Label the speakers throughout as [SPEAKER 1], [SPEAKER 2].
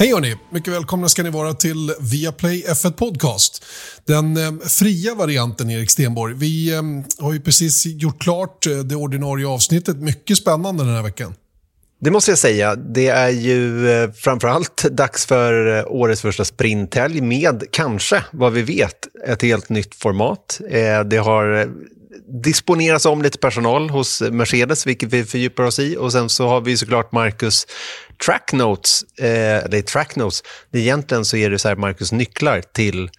[SPEAKER 1] Hej hörni! Mycket välkomna ska ni vara till Viaplay F1 Podcast. Den eh, fria varianten, Erik Stenborg. Vi eh, har ju precis gjort klart eh, det ordinarie avsnittet. Mycket spännande den här veckan.
[SPEAKER 2] Det måste jag säga. Det är ju eh, framförallt dags för eh, årets första sprinthelg med, kanske, vad vi vet, ett helt nytt format. Eh, det har eh, disponeras om lite personal hos Mercedes, vilket vi fördjupar oss i. Och sen så har vi såklart Marcus Tracknotes, eh, det är Tracknotes. Egentligen så är det så här Marcus nycklar till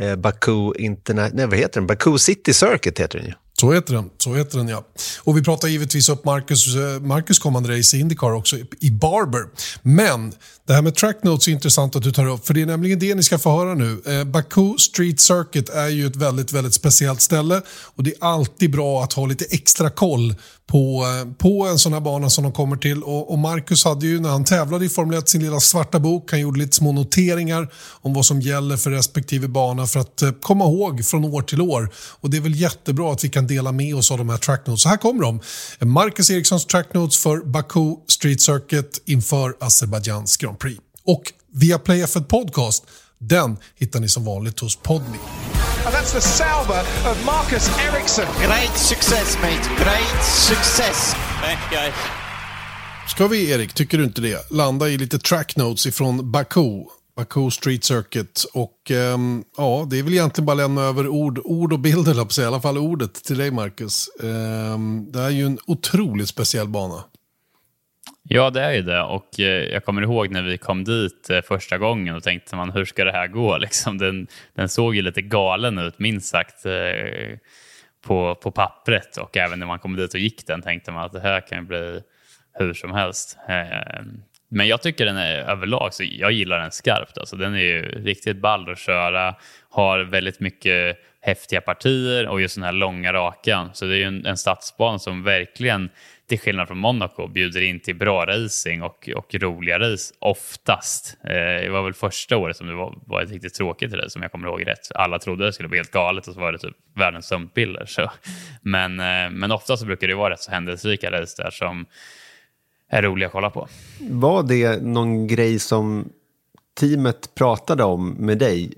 [SPEAKER 2] eh, Baku, nej, vad heter den? Baku City Circuit heter den ju.
[SPEAKER 1] Så heter den, så heter den ja. Och vi pratar givetvis upp Marcus, eh, Marcus kommande race i Indycar också i Barber. Men det här med track notes är intressant att du tar upp för det är nämligen det ni ska få höra nu. Eh, Baku Street Circuit är ju ett väldigt, väldigt speciellt ställe och det är alltid bra att ha lite extra koll på, på en sån här bana som de kommer till. Och, och Marcus hade ju när han tävlade i Formel 1 sin lilla svarta bok, han gjorde lite små noteringar om vad som gäller för respektive bana för att eh, komma ihåg från år till år. Och det är väl jättebra att vi kan dela med oss av de här tracknotes. Så här kommer de. Marcus Erikssons tracknotes för Baku Street Circuit inför Azerbajdzjans Grand Prix. Och via Play F1 Podcast, den hittar ni som vanligt hos Podme.
[SPEAKER 3] And that's the salver of Marcus Ericsson.
[SPEAKER 4] Great success, mate. Great success. Thank you.
[SPEAKER 1] Ska vi, Erik, tycker du inte det, landa i lite track notes ifrån Baku? Baku Street Circuit. Och um, ja, det är väl egentligen bara att lämna över ord, ord och bilder, i alla fall ordet till dig Marcus. Um, det är ju en otroligt speciell bana.
[SPEAKER 5] Ja, det är ju det. Och eh, jag kommer ihåg när vi kom dit eh, första gången och tänkte man, hur ska det här gå? Liksom, den, den såg ju lite galen ut, minst sagt, eh, på, på pappret. Och även när man kom dit och gick den tänkte man att det här kan bli hur som helst. Men jag tycker den är överlag, så jag gillar den skarpt. Alltså, den är ju riktigt ball att köra, har väldigt mycket häftiga partier och just den här långa rakan. Så det är ju en, en stadsbana som verkligen till skillnad från Monaco bjuder in till bra racing och, och roliga race oftast. Eh, det var väl första året som det var, var ett riktigt tråkigt race om jag kommer ihåg rätt. Alla trodde det skulle bli helt galet och så var det typ världens sömnpiller. Så. Men, eh, men ofta så brukar det vara rätt så händelserika race där som är roliga att kolla på.
[SPEAKER 2] Var det någon grej som teamet pratade om med dig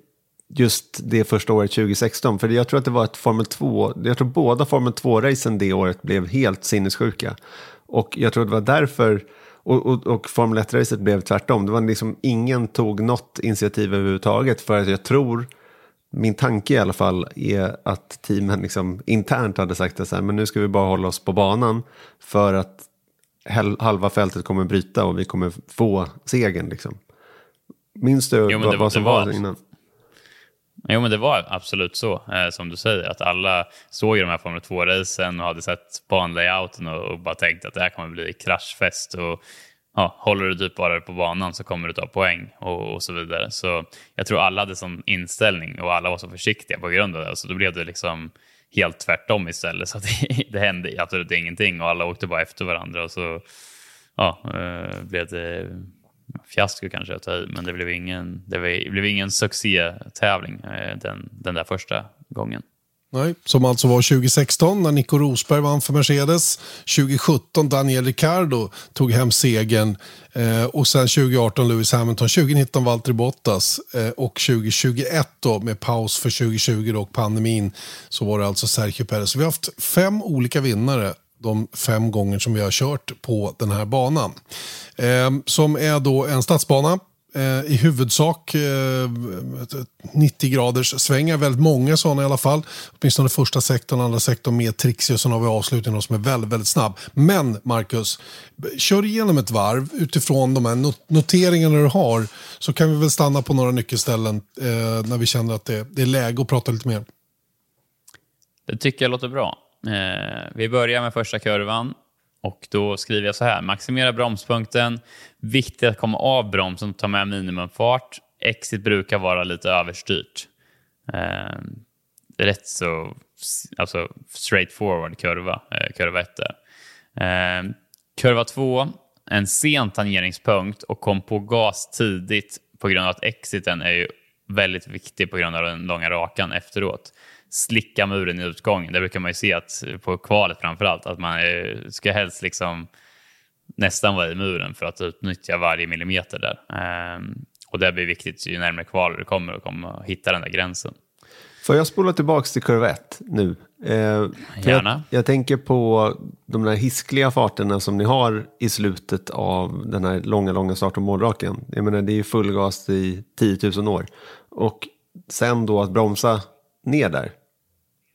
[SPEAKER 2] just det första året 2016. För jag tror att det var ett Formel 2, jag tror båda Formel 2-racen det året blev helt sinnessjuka. Och jag tror det var därför, och, och, och Formel 1-racet blev tvärtom. Det var liksom, ingen tog något initiativ överhuvudtaget för att jag tror, min tanke i alla fall, är att teamen liksom internt hade sagt att men nu ska vi bara hålla oss på banan för att halva fältet kommer bryta och vi kommer få segern. Liksom. Minns du jo, vad, vad som var, var innan?
[SPEAKER 5] Jo, men det var absolut så, eh, som du säger, att alla såg ju de här Formel 2-racen och hade sett banlayouten och, och bara tänkt att det här kommer bli kraschfest. Och, ja, håller du typ bara på banan så kommer du ta poäng och, och, så vidare. Så jag tror alla hade sån inställning och alla var så försiktiga på grund av det. Så då blev det liksom helt tvärtom istället. Så det, det hände absolut ingenting och alla åkte bara efter varandra. Och så ja, eh, blev det fiasko kanske att ta i, men det blev ingen, det blev ingen succétävling eh, den, den där första gången.
[SPEAKER 1] Nej, som alltså var 2016 när Nico Rosberg vann för Mercedes. 2017 Daniel Ricciardo tog hem segern. Eh, och sen 2018 Lewis Hamilton, 2019 Valtteri Bottas eh, och 2021 då med paus för 2020 och pandemin så var det alltså Sergio Perez. vi har haft fem olika vinnare de fem gånger som vi har kört på den här banan. Eh, som är då en stadsbana eh, i huvudsak eh, 90 graders svängar, väldigt många sådana i alla fall. Åtminstone första sektorn, andra sektorn med trixie och sen har vi avslutningen som är väldigt, väldigt snabb. Men Marcus, kör igenom ett varv utifrån de här noteringarna du har så kan vi väl stanna på några nyckelställen eh, när vi känner att det, det är läge att prata lite mer.
[SPEAKER 5] Det tycker jag låter bra. Eh, vi börjar med första kurvan och då skriver jag så här. Maximera bromspunkten. Viktigt att komma av bromsen och ta med minimumfart. Exit brukar vara lite överstyrt. Eh, rätt så alltså straight forward kurva, eh, kurva 1 eh, Kurva 2, en sen tangeringspunkt och kom på gas tidigt på grund av att exiten är ju väldigt viktig på grund av den långa rakan efteråt slicka muren i utgången. Det brukar man ju se att på kvalet framför allt, att man ska helst liksom nästan vara i muren för att utnyttja varje millimeter där. Ehm, och det blir viktigt ju närmare kval du kommer och kommer hitta den där gränsen.
[SPEAKER 2] Får jag spola tillbaka till kurva 1 nu? Eh,
[SPEAKER 5] Gärna.
[SPEAKER 2] Jag, jag, tänker på de där hiskliga farterna som ni har i slutet av den här långa, långa start och målraken. Jag menar, det är ju full gas i 10 000 år. Och sen då att bromsa ner där.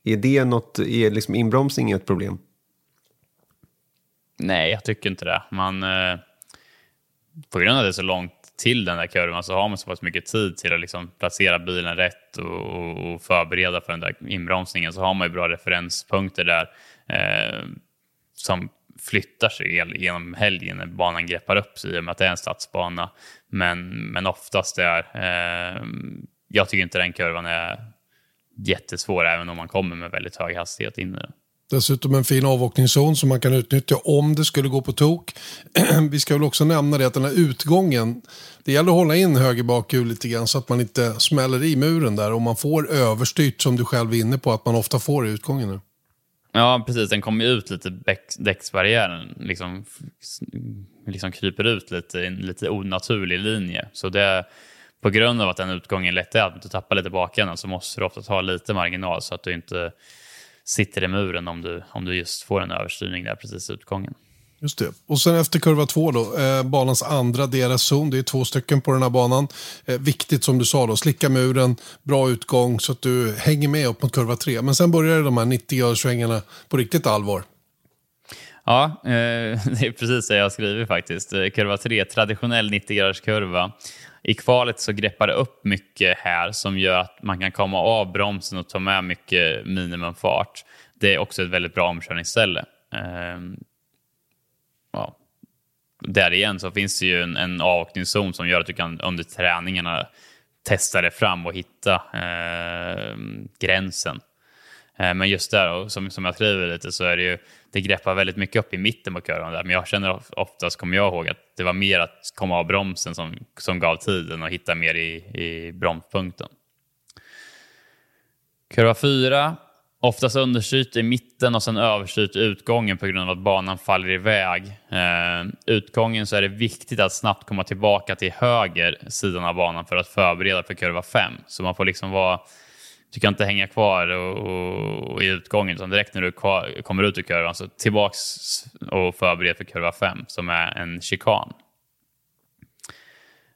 [SPEAKER 2] Är det något, är liksom inbromsning ett problem?
[SPEAKER 5] Nej, jag tycker inte det. Man, eh, på grund av att det är så långt till den där kurvan så har man så pass mycket tid till att liksom placera bilen rätt och, och förbereda för den där inbromsningen. Så har man ju bra referenspunkter där eh, som flyttar sig genom helgen när banan greppar upp sig i och med att det är en stadsbana. Men, men oftast är... Eh, jag tycker inte den kurvan är jättesvår även om man kommer med väldigt hög hastighet in i den.
[SPEAKER 1] Dessutom en fin avåkningszon som man kan utnyttja om det skulle gå på tok. Vi ska väl också nämna det att den här utgången, det gäller att hålla in höger bakhjul lite grann så att man inte smäller i muren där och man får överstyrt som du själv är inne på att man ofta får i utgången nu.
[SPEAKER 5] Ja, precis. Den kommer ut lite, däcksbarriären liksom, liksom kryper ut lite i en lite onaturlig linje. Så det, på grund av att den utgången lätt är att du tappar lite bakänden så måste du ofta ta lite marginal så att du inte sitter i muren om du, om du just får en överstyrning där precis i utgången.
[SPEAKER 1] Just det. Och sen efter kurva två då, eh, banans andra DRS-zon. Det är två stycken på den här banan. Eh, viktigt som du sa då, slicka muren, bra utgång så att du hänger med upp mot kurva tre. Men sen börjar de här 90-graderssvängarna på riktigt allvar.
[SPEAKER 5] Ja, eh, det är precis det jag skriver skrivit faktiskt. Eh, kurva 3, traditionell 90-graderskurva. I kvalet så greppar det upp mycket här som gör att man kan komma av bromsen och ta med mycket minimumfart. Det är också ett väldigt bra omkörningsställe. Ehm, ja. Där igen så finns det ju en, en avåkningszon som gör att du kan under träningarna testa dig fram och hitta eh, gränsen. Eh, men just där, som, som jag skriver lite, så är det ju, det greppar väldigt mycket upp i mitten på kurvan där. Men jag känner oftast, kommer jag ihåg, att det var mer att komma av bromsen som, som gav tiden och hitta mer i, i bromspunkten. Kurva 4, oftast understyrt i mitten och sen överstyrt i utgången på grund av att banan faller iväg. Eh, utgången så är det viktigt att snabbt komma tillbaka till höger sidan av banan för att förbereda för kurva 5. Så man får liksom vara du kan inte hänga kvar och, och, och i utgången, utan direkt när du kvar, kommer ut ur kurvan så tillbaks och förbered för kurva 5 som är en chikan.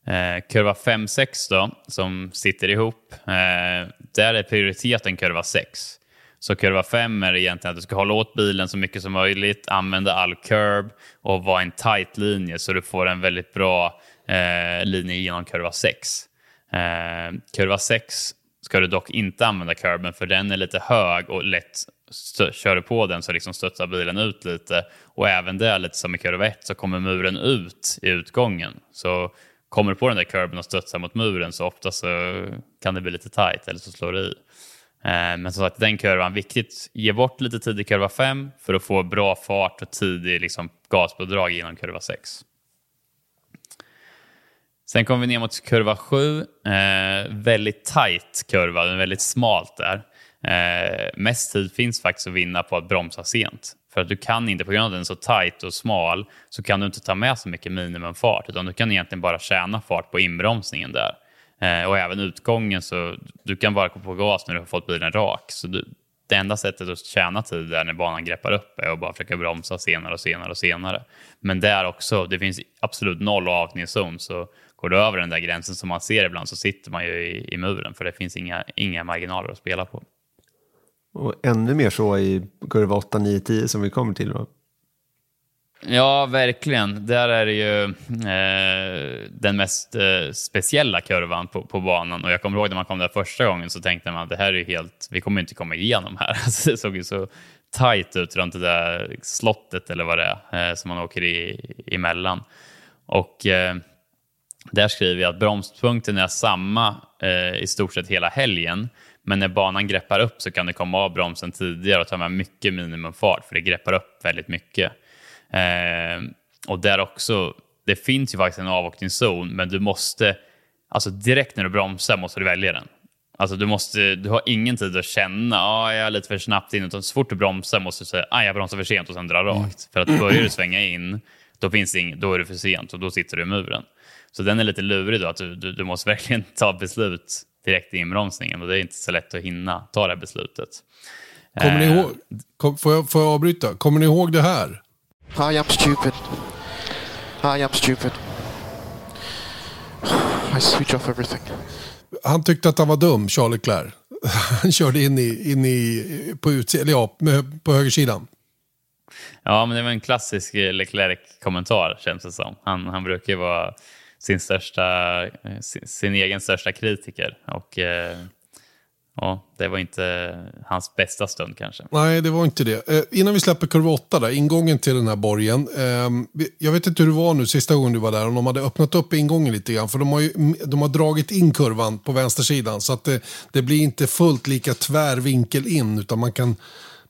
[SPEAKER 5] Eh, kurva 5-6 då, som sitter ihop, eh, där är prioriteten kurva 6. Så kurva 5 är egentligen att du ska hålla åt bilen så mycket som möjligt, använda all curb och vara en tight linje så du får en väldigt bra eh, linje genom kurva 6. Eh, kurva 6 ska du dock inte använda curben för den är lite hög och lätt kör du på den så liksom studsar bilen ut lite. Och även där, lite som i kurva 1, så kommer muren ut i utgången. Så kommer du på den där kurben och studsar mot muren så ofta så kan det bli lite tight eller så slår det i. Eh, men som sagt, den kurvan, viktigt, ge bort lite tid i kurva 5 för att få bra fart och tidig liksom, gaspådrag genom kurva 6. Sen kommer vi ner mot kurva 7. Eh, väldigt tight kurva, den är väldigt smalt där. Eh, mest tid finns faktiskt att vinna på att bromsa sent. För att du kan inte, på grund av att den är så tight och smal, så kan du inte ta med så mycket minimumfart. Utan du kan egentligen bara tjäna fart på inbromsningen där. Eh, och även utgången, så du kan bara gå på gas när du har fått bilen rak. Så du, det enda sättet att tjäna tid där när banan greppar upp är att bara försöka bromsa senare och senare och senare. Men där också, det finns absolut noll avåkningszon. Så går du över den där gränsen som man ser ibland så sitter man ju i, i muren för det finns inga, inga marginaler att spela på.
[SPEAKER 2] Och ännu mer så i kurva 8, 9, 10 som vi kommer till då.
[SPEAKER 5] Ja, verkligen. Där är det ju eh, den mest eh, speciella kurvan på, på, banan. Och jag kommer ihåg när man kom där första gången så tänkte man att det här är helt, vi kommer inte komma igenom här. Alltså, det såg ju så tajt ut runt det där slottet eller vad det är eh, som man åker i, emellan. Och eh, där skriver jag att bromspunkten är samma eh, i stort sett hela helgen. Men när banan greppar upp så kan du komma av bromsen tidigare och ta med mycket minimumfart för det greppar upp väldigt mycket. Eh, och där också, det finns ju faktiskt en avåkningszon men du måste, alltså direkt när du bromsar måste du välja den. Alltså du, måste, du har ingen tid att känna, ah, jag är lite för snabbt in, utan så fort du bromsar måste du säga, ah, jag bromsar för sent och sen dra rakt. Mm. För att börjar du svänga in, då, finns ing, då är det för sent och då sitter du i muren. Så den är lite lurig då, att du, du, du måste verkligen ta beslut direkt i inbromsningen och det är inte så lätt att hinna ta det här beslutet.
[SPEAKER 1] Kommer ni
[SPEAKER 5] Eh,
[SPEAKER 1] ihåg, kom, får, jag, får jag avbryta? Kommer ni ihåg det här?
[SPEAKER 6] I am stupid. I am stupid. I switch off everything.
[SPEAKER 1] Han tyckte att han var dum, Charles Leclerc. Han körde in i, in i på, utse, ja, på högersidan.
[SPEAKER 5] Ja, men det var en klassisk eh, Leclerc-kommentar känns det som. Han, han brukar ju vara sin, största, eh, sin, sin egen största kritiker. Och eh, ja, det var inte hans bästa stund kanske.
[SPEAKER 1] Nej, det var inte det. Eh, innan vi släpper kurva 8, där, ingången till den här borgen. Eh, jag vet inte hur det var nu sista gången du var där, om de hade öppnat upp ingången lite grann. För de har, ju, de har dragit in kurvan på vänstersidan. Så att det, det blir inte fullt lika tvär vinkel in, utan man kan,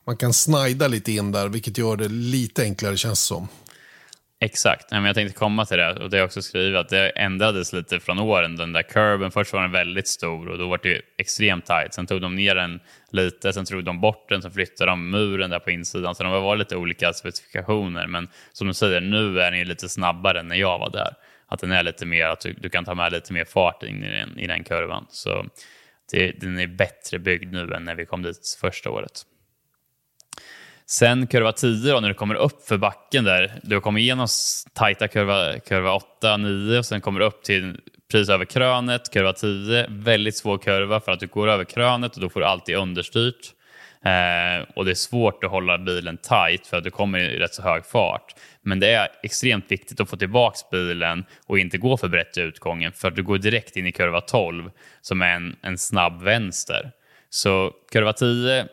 [SPEAKER 1] man kan snida lite in där, vilket gör det lite enklare känns det som.
[SPEAKER 5] Exakt, men jag tänkte komma till det. Och det har jag också skrivit att det ändrades lite från åren. Den där kurven, först var den väldigt stor och då var det extremt tight. Sen tog de ner den lite, sen tog de bort den, sen flyttade de muren där på insidan. Så de var lite olika specifikationer. Men som du säger, nu är den ju lite snabbare än när jag var där. Att den är lite mer, att du, du kan ta med lite mer fart in i den, i den kurvan. Så det, den är bättre byggd nu än när vi kom dit första året. Sen kurva 10 då, när du kommer upp för backen där. Du kommer igenom tajta kurva, kurva 8, 9 och sen kommer du upp till precis över krönet, kurva 10. Väldigt svår kurva för att du går över krönet och då får du alltid understyrt. Eh, och det är svårt att hålla bilen tight för att du kommer i rätt så hög fart. Men det är extremt viktigt att få tillbaka bilen och inte gå för brett i utgången för att du går direkt in i kurva 12 som är en, en snabb vänster. Så kurva 10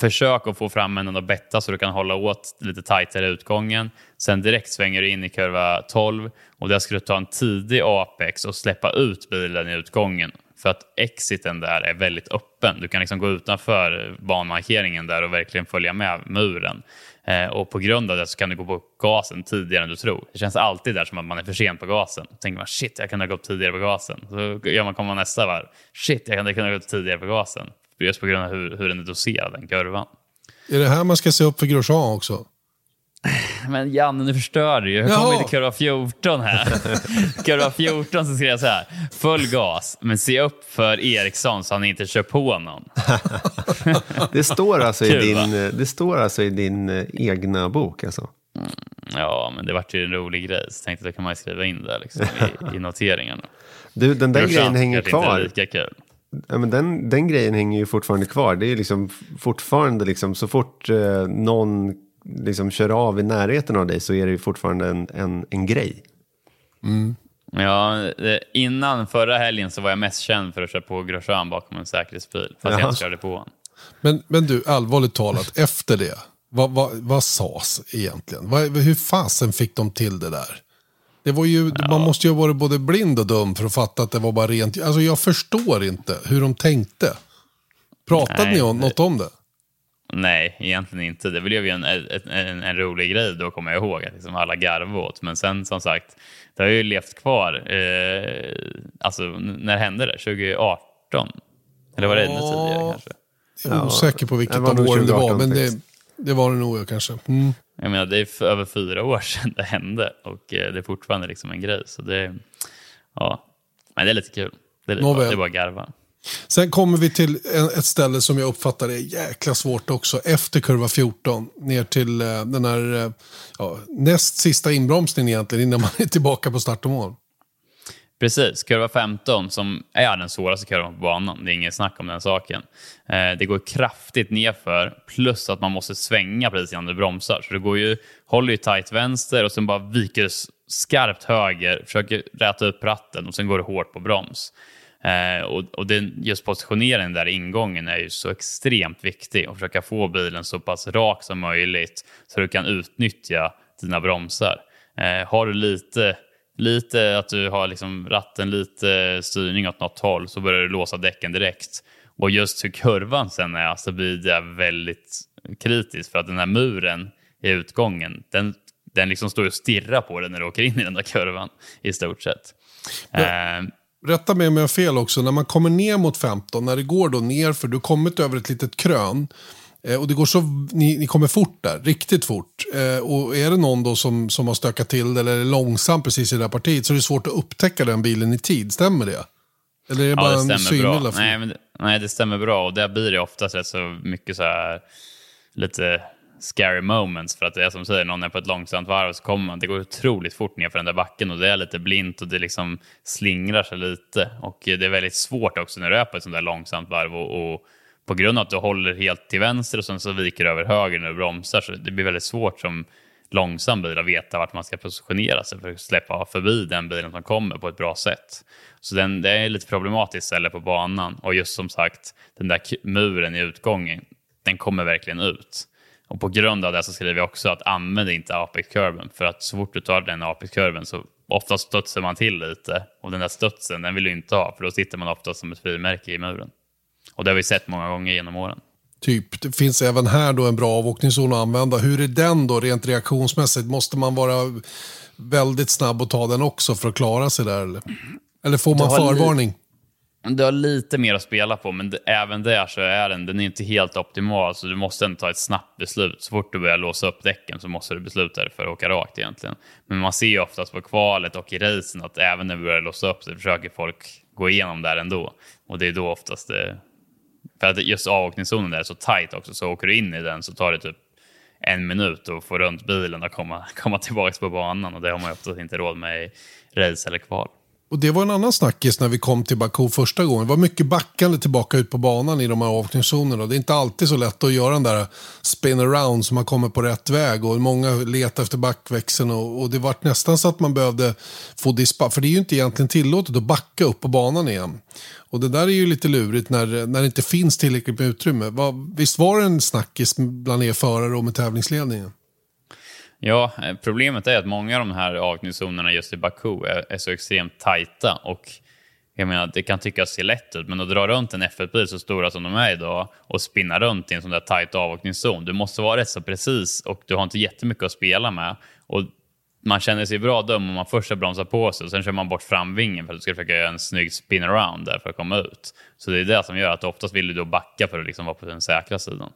[SPEAKER 5] försök att få fram en och betta så du kan hålla åt lite tajtare utgången. Sen direkt svänger du in i kurva 12 och där ska du ta en tidig apex och släppa ut bilen i utgången. För att exiten där är väldigt öppen. Du kan liksom gå utanför banmarkeringen där och verkligen följa med muren. Eh, och på grund av det så kan du gå på gasen tidigare än du tror. Det känns alltid där som att man är för sent på gasen. Då tänker man shit, jag kunde ha gått tidigare på gasen. Så gör man, kommer man nästa varv. Shit, jag kunde ha gått tidigare på gasen. Just på grund av hur, hur den är doserad, den kurvan.
[SPEAKER 1] Är det här man ska se upp för Grosjean också?
[SPEAKER 5] Men Janne, nu förstör du ju. Hur
[SPEAKER 1] Jaha.
[SPEAKER 5] kommer vi till kurva 14 här? kurva 14 så skrev jag så här. Full gas, men se upp för Eriksson så han inte kör på någon.
[SPEAKER 2] Det står alltså, i
[SPEAKER 5] va?
[SPEAKER 2] din, det står alltså i din eh, egna bok alltså?
[SPEAKER 5] Ja, men det vart ju en rolig grej. Så tänkte jag, då kan man skriva in det liksom, i, i noteringarna.
[SPEAKER 2] Du, den där
[SPEAKER 5] Grosjean
[SPEAKER 2] grejen hänger
[SPEAKER 5] kanske inte
[SPEAKER 2] kvar.
[SPEAKER 5] lika kul.
[SPEAKER 2] Ja, men den, den grejen hänger ju fortfarande kvar. Det är liksom fortfarande liksom, så fort eh, någon liksom kör av i närheten av dig så är det ju fortfarande en, en, en grej.
[SPEAKER 5] Ja, eh, innan förra helgen så var jag mest känd för att köra på Grosjean bakom en säkerhetsbil. Fast jag
[SPEAKER 2] Jaha.
[SPEAKER 5] inte körde på honom.
[SPEAKER 1] Men, men du, allvarligt talat, efter det, vad, vad, vad sades egentligen? Vad, hur fasen fick de till det där? Det var ju, Man måste ju ha varit både blind och dum för att fatta att det var bara rent... Alltså jag förstår inte hur de tänkte. Pratade
[SPEAKER 5] Nej,
[SPEAKER 1] ni om, något om det?
[SPEAKER 5] Nej, egentligen inte. Det blev ju en, en, en, en rolig grej då, kommer jag ihåg. Att liksom alla garvade åt. Men sen som sagt, det har ju levt kvar. Eh, alltså, när hände det? 2018? Eller var det ännu tidigare kanske?
[SPEAKER 1] Jag är osäker på vilket av åren det var,
[SPEAKER 2] 2018
[SPEAKER 1] men det. Det var det nog ja, kanske. Mm.
[SPEAKER 5] Jag menar, det är över fyra år sedan det hände och eh, det är fortfarande liksom en grej. Så det, ja. Men det är lite kul. Det är, lite,
[SPEAKER 1] Nåväl.
[SPEAKER 5] det är bara garva.
[SPEAKER 1] Sen kommer vi till ett ställe som jag uppfattar är jäkla svårt också. Efter kurva 14, ner till eh, den här eh, ja, näst sista inbromsningen egentligen, innan man är tillbaka på start och mål.
[SPEAKER 5] Precis, kurva 15 som är den svåraste kurvan på banan. Det är inget snack om den saken. Eh, det går kraftigt nedför plus att man måste svänga precis innan du bromsar. Så det går ju, håller ju tight vänster och sen bara viker skarpt höger, försöker räta upp ratten och sen går det hårt på broms. Eh, och och den, just positioneringen där i ingången är ju så extremt viktig och försöka få bilen så pass rak som möjligt så du kan utnyttja dina bromsar. Eh, har du lite lite att du har liksom ratten lite styrning åt något håll så börjar du låsa däcken direkt. Och just hur kurvan sen är så blir det väldigt kritiskt för att den här muren i utgången den, den liksom står och stirrar på dig när du åker in i den där kurvan i stort sett. Eh,
[SPEAKER 1] Rätta mig om jag har fel också, när man kommer ner mot 15, när det går då ner för du kommit över ett litet krön, Eh, och det går så, ni, ni kommer fort där, riktigt fort. Eh, och är det någon då som, som har stökat till det eller är långsam precis i det här partiet så är det svårt att upptäcka den bilen i tid. Stämmer det? Eller är det bara
[SPEAKER 5] ja, det
[SPEAKER 1] en synlig
[SPEAKER 5] Nej, men, det- nej, det stämmer bra. Och där blir det oftast rätt så mycket så här lite scary moments. För att det är som du säger, någon är på ett långsamt varv och så kommer man. Det går otroligt fort ner för den där backen och det är lite blint och det liksom slingrar sig lite. Och det är väldigt svårt också när du är på ett sånt där långsamt varv och, och på grund av att du håller helt till vänster och sen så viker du över höger när du bromsar så det blir väldigt svårt som långsam bil att veta vart man ska positionera sig för att släppa förbi den bilen som kommer på ett bra sätt. Så den, det är lite problematiskt ställe på banan och just som sagt den där muren i utgången, den kommer verkligen ut. Och på grund av det så skriver jag också att använd inte apex-kurven för att så fort du tar den apex-kurven så ofta studsar man till lite och den där studsen den vill du inte ha för då sitter man ofta som ett frimärke i muren. Och det har vi sett många gånger genom åren.
[SPEAKER 1] Typ, det finns även här då en bra avåkningszon att använda. Hur är den då rent reaktionsmässigt? Måste man vara väldigt snabb och ta den också för att klara sig där? Eller, eller får man
[SPEAKER 5] Du har li-
[SPEAKER 1] förvarning?
[SPEAKER 5] Du har lite mer att spela på, men det, även där så är den, den är inte helt optimal. Så du måste ändå ta ett snabbt beslut. Så fort du börjar låsa upp däcken så måste du besluta dig för att åka rakt egentligen. Men man ser ju oftast på kvalet och i racen att även när vi börjar låsa upp så försöker folk gå igenom där ändå. Och det är då oftast det... För att just avåkningszonen där är så tight också, så åker du in i den så tar det typ en minut att få runt bilen och komma, komma tillbaka på banan. Och det har man ju oftast inte råd med i race eller kval.
[SPEAKER 1] Och det var en annan snackis när vi kom till Baku första gången. Det var mycket backande tillbaka ut på banan i de här avåkningszonerna. Det är inte alltid så lätt att göra den där spin around så man kommer på rätt väg. Och många letar efter backväxeln och, och det var nästan så att man behövde få dispa. För det är ju inte egentligen tillåtet att backa upp på banan igen. Och det där är ju lite lurigt när, när det inte finns tillräckligt med utrymme. Var, visst var det en snackis bland er förare och med tävlingsledningen?
[SPEAKER 5] Ja, eh, problemet är att många av de här avåkningszonerna just i Baku är, är så extremt tajta och jag menar, det kan tyckas se lätt ut, men att dra runt en F1-bil så stora som de är idag och spinna runt i en sån där tajt avåkningszon, du måste vara rätt så precis och du har inte jättemycket att spela med. Och man känner sig bra dum om man först har bromsat på sig och sen kör man bort framvingen för att du ska försöka göra en snygg spin around där för att komma ut. Så det är det som gör att oftast vill du då backa för att liksom vara på den säkra sidan.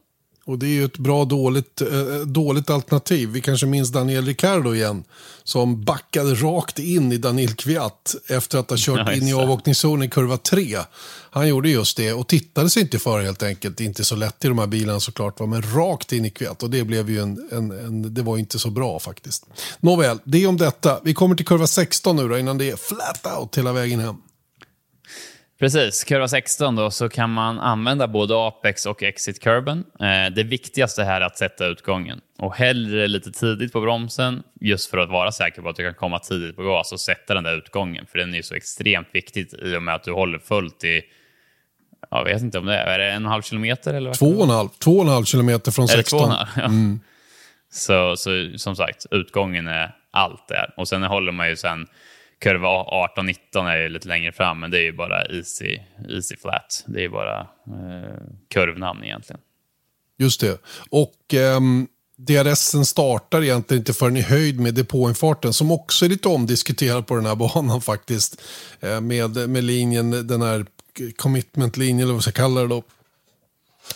[SPEAKER 1] Och det är ju ett bra dåligt, eh, dåligt alternativ. Vi kanske minns Daniel Ricciardo igen. Som backade rakt in i Daniel Kviat efter att ha kört
[SPEAKER 5] Ja,
[SPEAKER 1] in i avåkningszonen i kurva 3. Han gjorde just det och tittade sig inte för helt enkelt. Inte så lätt i de här bilarna såklart, men rakt in i Kviat. Och det blev ju en, en, en, det var inte så bra faktiskt. Nåväl, det är om detta. Vi kommer till kurva 16 nu då, innan det är flat out hela vägen hem.
[SPEAKER 5] Precis, kurva 16 då så kan man använda både apex och exit-kurven. Eh, det viktigaste här är att sätta utgången och hellre lite tidigt på bromsen just för att vara säker på att du kan komma tidigt på gas och sätta den där utgången för den är ju så extremt viktigt i och med att du håller fullt i jag vet inte om det är, är det en och en halv kilometer eller?
[SPEAKER 1] Två och en halv, två och en halv kilometer från
[SPEAKER 5] Är det två
[SPEAKER 1] 16.
[SPEAKER 5] och en halv? Ja. Så, så som sagt, utgången är allt där. Och sen håller man ju sen, kurva 18-19 är ju lite längre fram, men det är ju bara easy, easy flat. Det är ju bara eh, kurvnamn egentligen.
[SPEAKER 1] Just det. Och ehm, DRSen startar egentligen inte förrän i höjd med depåinfarten som också är lite omdiskuterad på den här banan faktiskt. Eh, med, med linjen, den här commitment-linjen eller vad man ska kalla det då.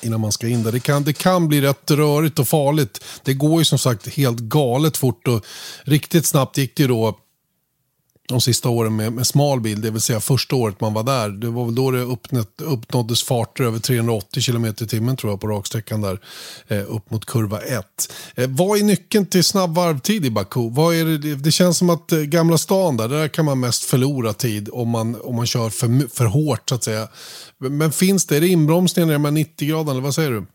[SPEAKER 1] Innan man ska in där. Det kan, det kan bli rätt rörigt och farligt. Det går ju som sagt helt galet fort och riktigt snabbt gick det ju då de sista åren med, med smal bil, det vill säga första året man var där. Det var väl då det uppnått, uppnåddes farter över 380 km i timmen tror jag på raksträckan där. Eh, upp mot kurva 1. Eh, vad är nyckeln till snabb varvtid i Baku? Vad är det, det känns som att eh, Gamla stan där, där kan man mest förlora tid om man, om man kör för, för hårt så att säga. Men, men finns det, är det inbromsningar när man 90 grader eller vad säger du?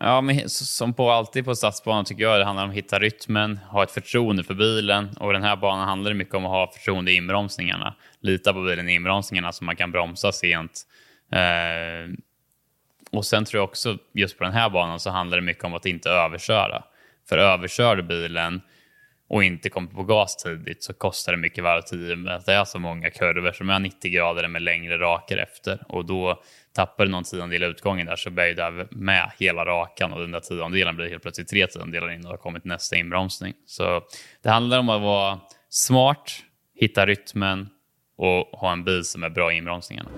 [SPEAKER 5] Ja, men som på alltid på stadsbanan tycker jag det handlar om att hitta rytmen, ha ett förtroende för bilen och den här banan handlar det mycket om att ha förtroende i inbromsningarna. Lita på bilen i inbromsningarna så man kan bromsa sent. Eh, och sen tror jag också just på den här banan så handlar det mycket om att inte överköra. För överkör du bilen och inte kommer på gas tidigt så kostar det mycket varvtid med att det är så många kurvor som är 90 grader med längre raker efter. Och då tappar du någon tiondel i utgången där så bär du med hela rakan och den där tiondelen blir helt plötsligt tre tiondelar innan du har kommit nästa inbromsning. Så det handlar om att vara smart, hitta rytmen och ha en bil som är bra i inbromsningarna.